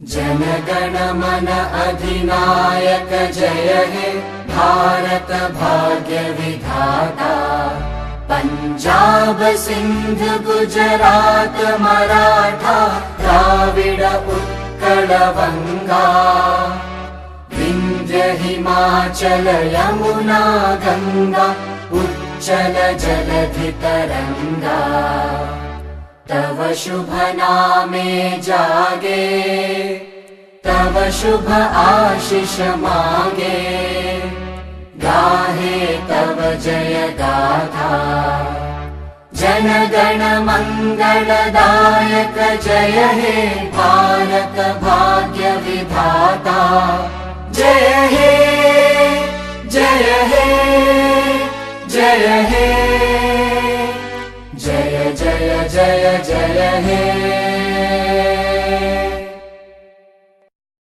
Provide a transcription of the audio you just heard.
जनगण मन अधिनायक जय हे भारत भाग्य विधाता। पञ्जाब सिन्ध गुजरात मराठा द्राविड उत्कल वङ्गा विन्ध्य हिमाचल यमुना गङ्गा उच्चल जलधि तरङ्गा तव शुभ नामे जागे तव शुभ आशिष मागे। गाहे तव जय गाथा। जन गण मङ्गलदायक जय हे भारत भाग्य विधाता। जय हे जय हे जय हे जय जय हे